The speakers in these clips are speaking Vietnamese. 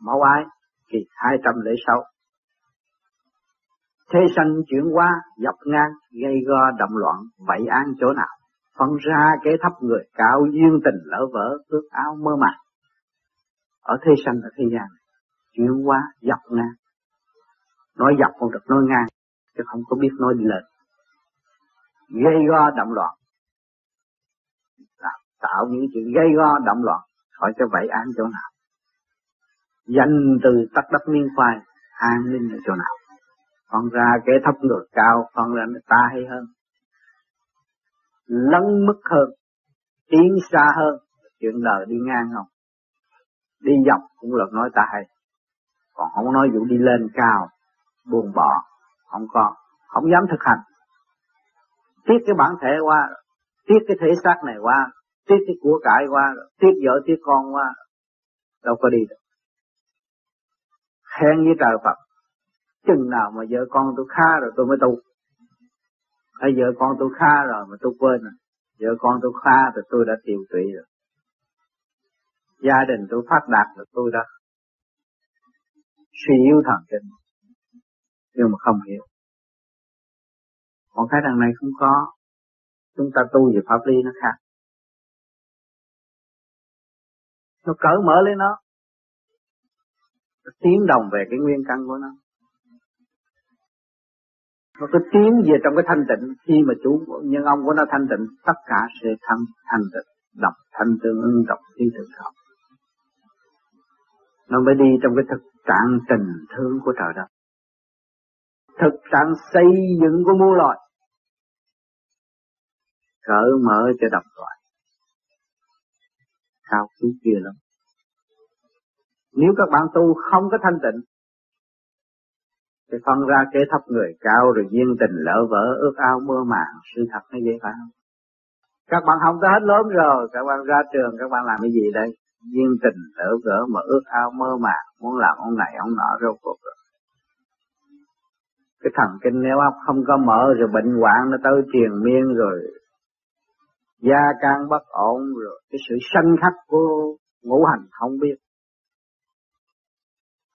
mẫu ái, kỳ 206 Thế sanh chuyển qua dọc ngang, gây go động loạn vậy án chỗ nào? Phân ra kế thấp người cao duyên tình, lỡ vỡ ước áo mơ màng. Ở thế sanh, ở thế gian, chuyển qua dọc ngang. Nói dọc không được, nói ngang, chứ không có biết nói đi lên. Gây go động loạn. Tạo những chuyện gây go động loạn hỏi cho vậy án chỗ nào? Danh từ tắt đất miên khoai, an ninh ở chỗ nào? Còn ra kẻ thấp ngược cao còn là ta hay hơn? Lấn mức hơn, tiến xa hơn, chuyện đời đi ngang không? Đi dọc cũng là nói ta hay. Còn không nói vụ đi lên cao, buồn bỏ, không có, không dám thực hành. Tiếc cái bản thể qua, tiếc cái thể xác này qua, tiếc cái của cải qua, tiếc vợ, tiếc con qua, đâu có đi được hẹn với trời Phật. Chừng nào mà vợ con tôi khá rồi tôi mới tu. Hay vợ con tôi khá rồi mà tôi quên rồi. Vợ con tôi khá rồi tôi đã tiêu tụy rồi. Gia đình tôi phát đạt rồi tôi đã suy yếu thần kinh. Nhưng mà không hiểu. Còn cái đằng này không có. Chúng ta tu về pháp lý nó khác. Nó cởi mở lên nó tiến đồng về cái nguyên căn của nó. Nó cứ tiến về trong cái thanh tịnh. Khi mà chủ, nhân ông của nó thanh tịnh, tất cả sẽ thanh thanh tịnh, đọc thanh tương ứng, đọc thi thực học nó mới đi trong cái thực trạng tình thương của trời đất. Thực trạng xây dựng của muôn loài. Cởi mở cho đọc loại cao quý kia lắm nếu các bạn tu không có thanh tịnh thì phân ra kế thấp người cao rồi duyên tình lỡ vỡ ước ao mơ màng sự thật nó dễ phải không? Các bạn không có hết lớn rồi, các bạn ra trường các bạn làm cái gì đây? Duyên tình lỡ vỡ mà ước ao mơ màng, muốn làm ông này ông nọ rốt cuộc rồi. Cái thần kinh nếu óc không có mở rồi bệnh hoạn nó tới triền miên rồi gia can bất ổn rồi cái sự sanh khắc của ngũ hành không biết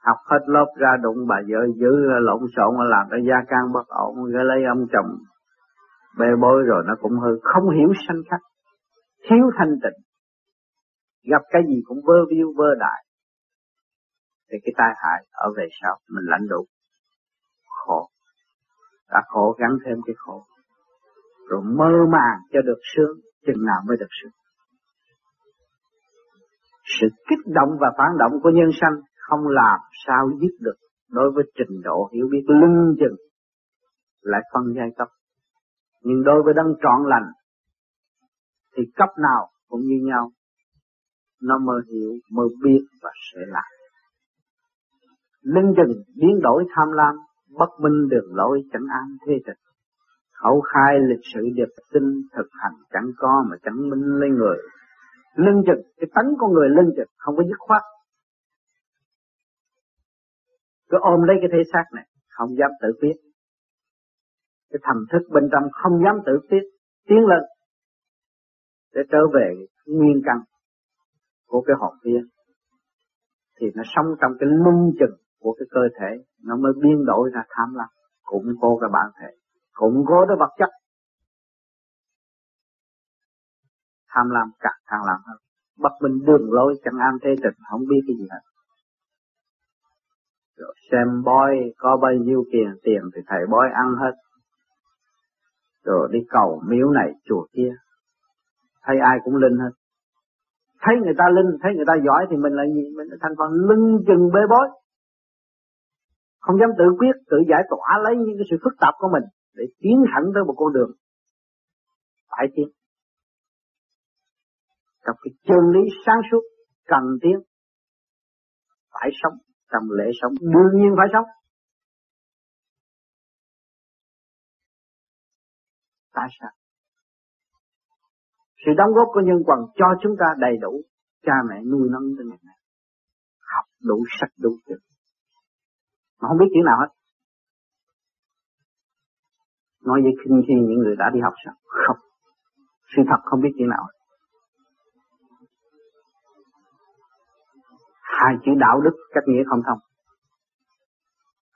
học hết lớp ra đụng bà vợ giữ lộn xộn, làm cái gia can bất ổn, cái lấy ông chồng bê bối rồi nó cũng hư. Không hiểu sanh khắc, thiếu thanh tịnh. Gặp cái gì cũng vơ viêu vơ đại thì cái tai hại ở về sau, mình lãnh đủ. Khổ. Đã khổ, gắn thêm cái khổ. Rồi mơ màng cho được sướng, chừng nào mới được sướng. Sự kích động và phản động của nhân sanh không làm sao dứt được đối với trình độ hiểu biết lưng chừng lại phân giai cấp. Nhưng đối với đấng trọn lành, thì cấp nào cũng như nhau. Nó mơ hiểu mơ biết và sẽ làm. Lưng chừng, biến đổi tham lam, bất minh đường lối chẳng an thế tịch khẩu khai lịch sử điệp sinh thực hành chẳng có mà chẳng minh lên người. Lưng chừng, cái tánh con người lưng chừng không có dứt khoát cứ ôm lấy cái thể xác này, không dám tự biết. Cái thần thức bên trong không dám tự biết, tiến lên, để trở về nguyên căn của cái hồn vía. Thì nó sống trong cái lung chừng của cái cơ thể, nó mới biến đổi ra tham lam cũng cố cái bản thể cũng cố cái vật chất. Tham lam càng tham lam hơn. Bất minh đường lối chẳng an thế tịch không biết cái gì hết rồi xem bói có bao nhiêu tiền tiền thì thầy bói ăn hết. Rồi đi cầu miếu này, chùa kia. Thấy ai cũng linh hết. Thấy người ta linh, thấy người ta giỏi thì mình là gì? Mình là thành phần lưng chừng bê bối. Không dám tự quyết, tự giải tỏa lấy những cái sự phức tạp của mình để tiến thẳng tới một con đường phải tiến. Trong cái chân lý sáng suốt, cần tiến, phải sống trong lễ sống. Đương nhiên phải sống. Tại sao? Sự đóng góp của nhân quần cho chúng ta đầy đủ. Cha mẹ nuôi nấng cho ngày này học đủ sách đủ chữ mà không biết chữ nào hết. Nói với khinh khi những người đã đi học sao? Không. Sự thật không biết chữ nào hết. Hai chữ đạo đức cách nghĩa không thông.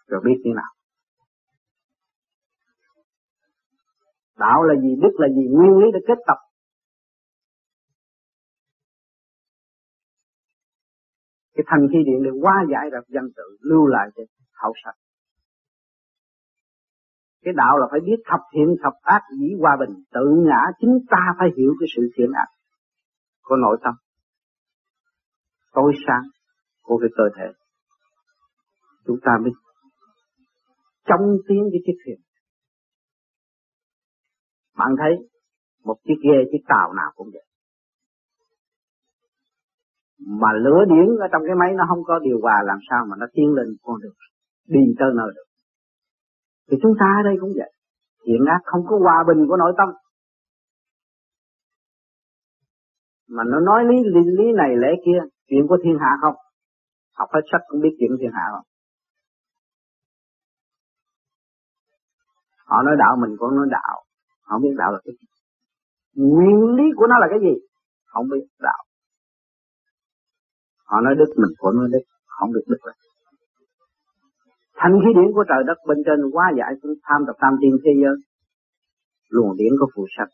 Rồi biết như nào? Đạo là gì, đức là gì, nguyên lý để kết tập. Cái thành khí điện để hóa giải ra dân tự lưu lại cho hậu sạch. Cái đạo là phải biết thập thiện, thập ác, dĩ hòa bình. Tự ngã chính ta phải hiểu cái sự thiện ác của nội tâm. Tối sáng của cái cơ thể. Chúng ta mới trong tiến cái chiếc thuyền. Bạn thấy một chiếc ghe chiếc tàu nào cũng vậy. Mà lửa điển ở trong cái máy nó không có điều hòa làm sao mà nó tiến lên con đường đi tới nơi được. Thì chúng ta ở đây cũng vậy. Hiện ác không có hòa bình của nội tâm. Mà nó nói lý lý, lý này lẽ kia chuyện của thiên hạ không? Học hết sách cũng biết chuyện thiên hạ không họ nói đạo mình cũng nói đạo. Họ biết đạo là cái gì. Nguyên lý của nó là cái gì? Không biết đạo. Họ nói đức mình cũng nói đức, không biết đức. Là thanh khí điển của trời đất bên trên quá giải xuống tham tập tam tiên thế giới. Luồng điển của phù sạch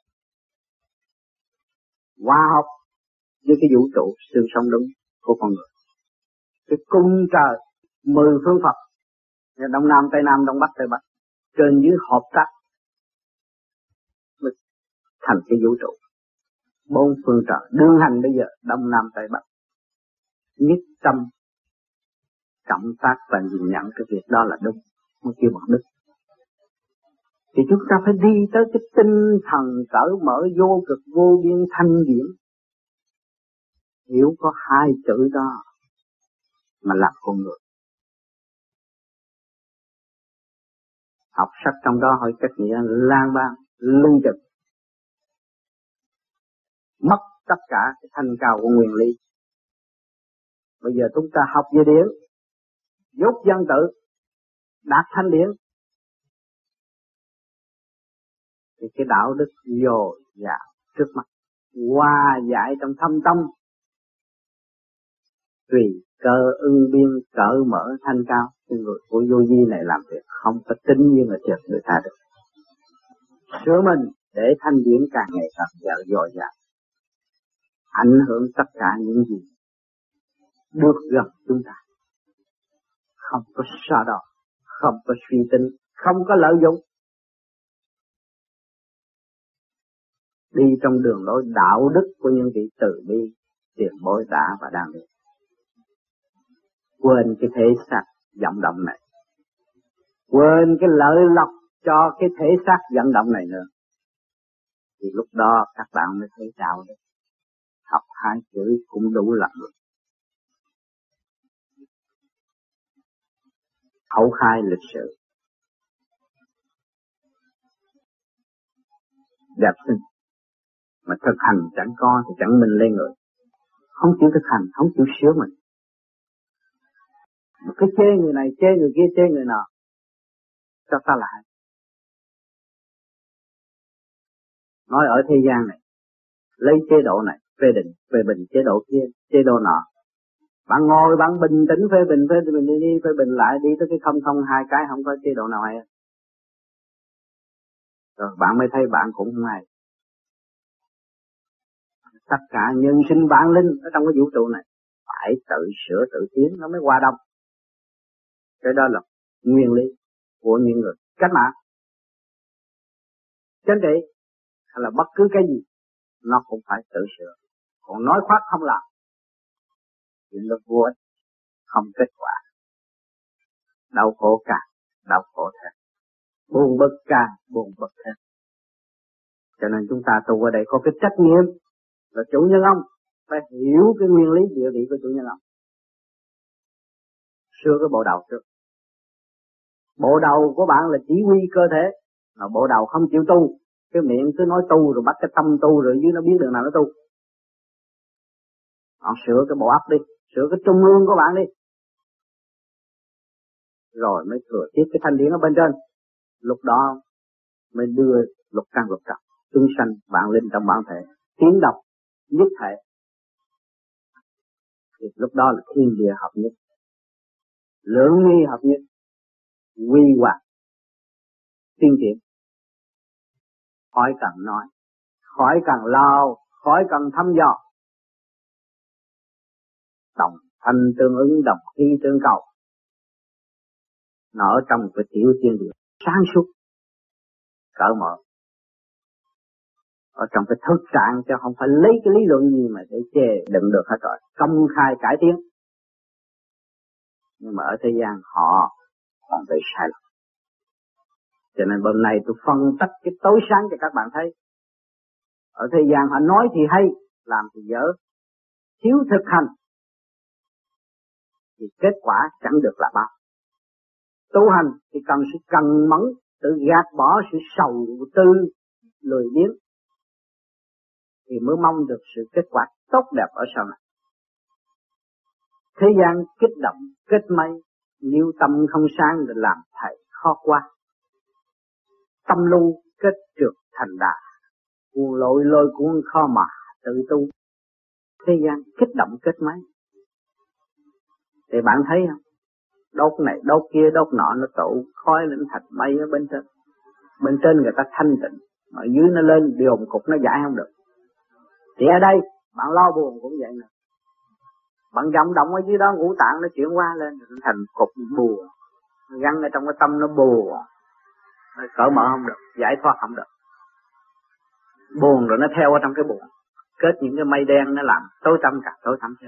hòa học với cái vũ trụ xương sống đúng của con người cái cung trời, mười phương Phật. Đông nam, tây nam, đông bắc, tây bắc. Trên dưới hợp tác thành cái vũ trụ. Bốn phương trời. Đương hành bây giờ, đông nam, tây bắc. Nhất tâm cộng tác và nhìn nhận cái việc đó là đúng. Mới kêu bằng đức. Thì chúng ta phải đi tới cái tinh thần cởi mở, vô cực, vô biên, thanh điển hiểu có hai chữ đó mà làm con người. Học sách trong đó hỏi cách nghĩa lan ban lưu trực mất tất cả cái thanh cao của nguyên lý. Bây giờ chúng ta học về điển. Dốt dân tự, đạt thanh điển. Thì cái đạo đức dồi dào trước mặt, hòa giải trong thâm tâm. Tùy cơ ưng biên, cỡ mở thanh cao, cái người của vô vi này làm việc không có tính như là chợt người ta được. Sửa mình để thanh điển càng ngày càng dở dồi dào ảnh hưởng tất cả những gì được gần chúng ta. Không có xa đỏ không có suy tính, không có lợi dụng. Đi trong đường lối đạo đức của những vị từ bi, tiền bối đã và đang đi quên cái thể xác vận động này, quên cái lợi lộc cho cái thể xác vận động này nữa. Thì lúc đó các bạn mới thấy đạo đấy. học hai chữ cũng đủ làm được hậu khai lịch sử đẹp xinh. Mà thực hành chẳng có thì chẳng minh lên người. Không chịu thực hành, không chịu sửa mình mà cứ chê người này chê người kia chê người nọ, cho ta lại. Nói ở thế gian này, lấy chế độ này, phê định, phê bình chế độ kia, chế độ nọ. Bạn ngồi, bạn bình tĩnh, phê bình phê bình, đi phê bình lại, đi tới cái không không hai cái, không có chế độ nào hay rồi bạn mới thấy bạn cũng không hay. Tất cả nhân sinh bản linh ở trong cái vũ trụ này, phải tự sửa tự tiến, nó mới hòa đồng cái đó là nguyên lý của những người. Cách mạng. Chính trị hay là bất cứ cái gì, nó cũng phải tự sửa. Còn nói khoác không làm, thì nó vô ích không kết quả. Đau khổ càng, đau khổ thêm. Buồn bực càng, buồn bực thêm. Cho nên chúng ta tu ở đây có cái trách nhiệm là chủ nhân ông phải hiểu cái nguyên lý địa vị của chủ nhân ông sửa cái bộ đầu trước. Bộ đầu của bạn là chỉ huy cơ thể, mà bộ đầu không chịu tu. Cái miệng cứ nói tu rồi bắt cái tâm tu rồi dưới nó biết đường nào nó tu. Họ sửa cái bộ óc đi, sửa cái trung ương của bạn đi. Rồi mới thừa tiếp cái thanh điển ở bên trên. Lúc đó mới đưa lục căn lục trần tương sanh bạn linh trong bản thể tiến độc nhất thể. Thì lúc đó là thiên địa hợp nhất lượng nghi hợp nhất, quy hoạch, tiên triển. Khỏi cần nói, khỏi cần lao khỏi cần thăm dò. Đồng thanh tương ứng, đồng khí tương cầu. Nó ở trong một cái tiểu thiên địa sáng suốt cỡ mở. Ở trong cái thực trạng cho không phải lấy cái lý luận gì mà để chê đựng được hết rồi. Công khai cải tiến nhưng mà ở thế gian họ còn bị sai lầm. Cho nên hôm nay tôi phân tích cái tối sáng cho các bạn thấy. Ở thế gian họ nói thì hay, làm thì dở. Thiếu thực hành, thì kết quả chẳng được là bao. Tu hành thì cần sự cần mẫn, tự gạt bỏ sự sầu, tư, lười biếng, thì mới mong được sự kết quả tốt đẹp ở sau này. Thế gian kích động, kết mây, nếu tâm không sáng để làm thầy khó qua. Tâm lưu kết trượt thành đà, cuồng lội lôi cuốn khó mà tự tu. Thế gian kích động kết mấy. Thì bạn thấy không? Đốt này, đốt kia, đốt nọ nó tụ khói lên thạch mây ở bên trên. Bên trên người ta thanh tịnh, ở dưới nó lên điều cục nó giải không được thì ở đây bạn lo buồn cũng vậy nè bạn vọng động ở dưới đó, ngũ tạng nó chuyển qua lên, nó thành cục buồn gắn ở trong cái tâm nó buồn nó cởi mở không được, giải thoát không được. Buồn rồi nó theo ở trong cái buồn kết những cái mây đen nó làm, tối tâm cả, tối tâm chứ.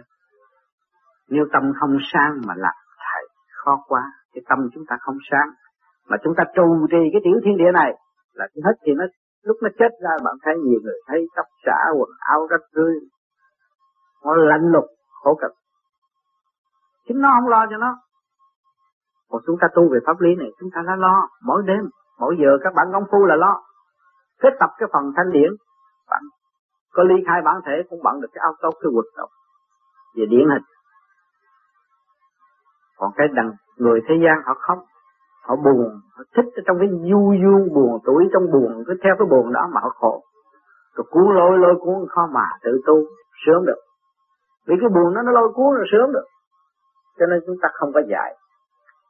Nếu tâm không sáng mà làm thầy, khó quá. Cái tâm chúng ta không sáng. Mà chúng ta trù trì cái tiểu thiên địa này, là hết thì nó, lúc nó chết ra, bạn thấy nhiều người thấy tóc xả quần áo rách rưới. Nó lạnh lục khổ cực. Chính nó không lo cho nó. Còn chúng ta tu về pháp lý này, chúng ta đã lo. Mỗi đêm, mỗi giờ, các bạn công phu là lo. Kết tập cái phần thanh điển. Bạn có ly khai bản thể cũng bận được cái ao tốt cái quật đâu về điển hình. Còn cái đằng người thế gian, họ không họ buồn, họ thích ở trong cái du du buồn, tuổi trong buồn, cứ theo cái buồn đó mà họ khổ. Rồi cuốn lôi lôi cuốn, khó mà tự tu sớm được vì cái buồn nó nó lôi cuốn rồi sớm được. Cho nên chúng ta không có dạy.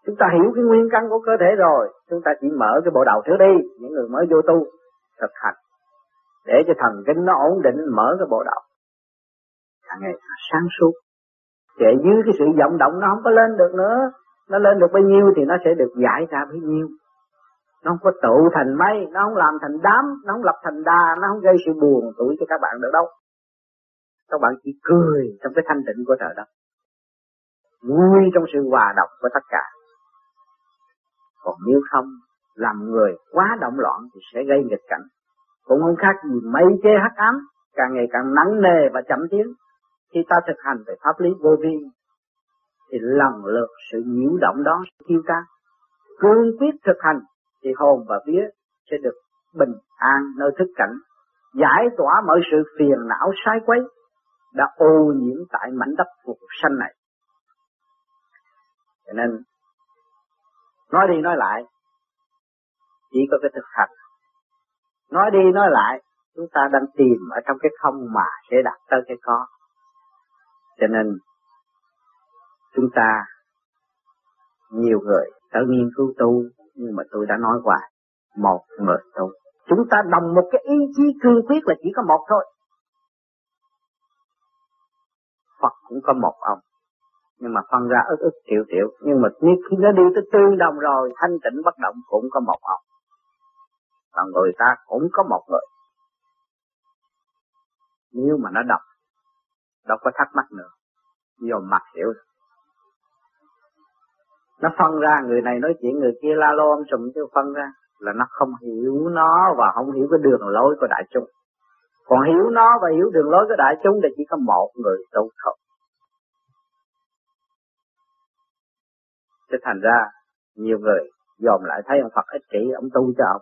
Chúng ta hiểu cái nguyên căn của cơ thể rồi, chúng ta chỉ mở cái bộ đầu trước đi. Những người mới vô tu, thực hành. Để cho thần kinh nó ổn định, mở cái bộ đầu. Càng ngày sáng suốt. Để dưới cái sự vọng động nó không có lên được nữa. Nó lên được bao nhiêu thì nó sẽ được giải ra bấy nhiêu. Nó không có tụ thành mây, nó không làm thành đám, nó không lập thành đà, nó không gây sự buồn tuổi cho các bạn được đâu các bạn chỉ cười trong cái thanh tịnh của trời đất. Vui trong sự hòa đồng của tất cả. Còn nếu không, làm người quá động loạn thì sẽ gây nghịch cảnh. Cũng không khác gì mây che hắc ám, càng ngày càng nắng nề và chậm tiến. Khi ta thực hành về pháp lý vô vi, thì lần lượt sự nhiễu động đó sẽ tiêu tan. Cương quyết thực hành, thì hồn và vía sẽ được bình an nơi thức cảnh, giải tỏa mọi sự phiền não, sai quấy đã ô nhiễm tại mảnh đất cuộc sanh này. Cho nên, nói đi nói lại, chỉ có cái thực hành. Nói đi nói lại, chúng ta đang tìm ở trong cái không mà sẽ đạt tới cái có. Cho nên, chúng ta nhiều người tới nghiên cứu tu, nhưng mà tôi đã nói qua một người tu. Chúng ta đồng một cái ý chí cương quyết là chỉ có một thôi. Phật cũng có một ông. Nhưng mà phân ra ức ức triệu triệu nhưng mà khi nó đi tới tương đồng rồi, thanh tịnh bất động cũng có một ông. Và người ta cũng có một người. Nếu mà nó đọc, đâu có thắc mắc nữa. Vô mặt hiểu nó phân ra, người này nói chuyện, người kia la lô ông sùm chứ phân ra là nó không hiểu nó và không hiểu cái đường lối của đại chúng còn hiểu nó và hiểu đường lối của đại chúng thì chỉ có một người tu thôi Cho thành ra nhiều người dòm lại thấy ông Phật ích kỷ, ông tu cho ông.